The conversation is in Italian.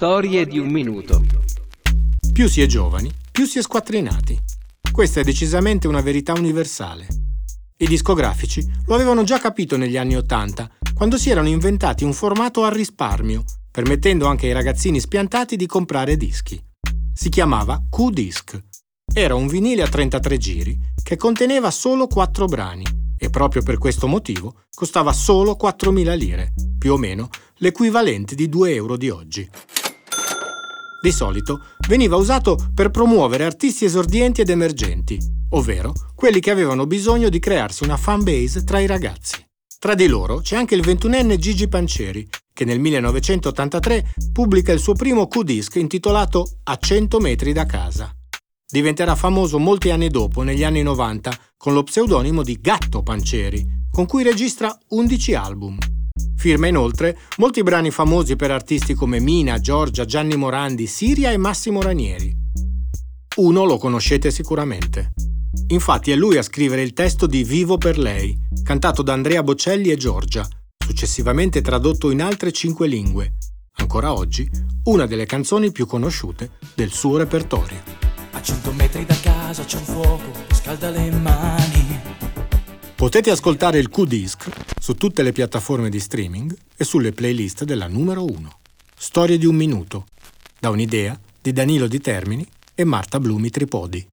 Storie di un minuto. Più si è giovani, più si è squattrinati. Questa è decisamente una verità universale. I discografici lo avevano già capito negli anni Ottanta, quando si erano inventati un formato a risparmio, permettendo anche ai ragazzini spiantati di comprare dischi. Si chiamava Q-Disc. Era un vinile a 33 giri che conteneva solo 4 brani e proprio per questo motivo costava solo 4.000 lire, più o meno l'equivalente di 2 euro di oggi. Di solito veniva usato per promuovere artisti esordienti ed emergenti, ovvero quelli che avevano bisogno di crearsi una fan base tra i ragazzi. Tra di loro c'è anche il ventunenne Gigi Pancieri, che nel 1983 pubblica il suo primo Q-disc intitolato A 100 metri da casa. Diventerà famoso molti anni dopo, negli anni 90, con lo pseudonimo di Gatto Pancieri, con cui registra 11 album. Firma inoltre molti brani famosi per artisti come Mina, Giorgia, Gianni Morandi, Siria e Massimo Ranieri. Uno lo conoscete sicuramente. Infatti è lui a scrivere il testo di Vivo per lei, cantato da Andrea Bocelli e Giorgia, successivamente tradotto in altre cinque lingue. Ancora oggi, una delle canzoni più conosciute del suo repertorio. A cento metri da casa c'è un fuoco scalda le mani. Potete ascoltare il Q-Disc su tutte le piattaforme di streaming e sulle playlist della numero 1. Storie di un minuto, da un'idea di Danilo Di Termini e Marta Blumi Tripodi.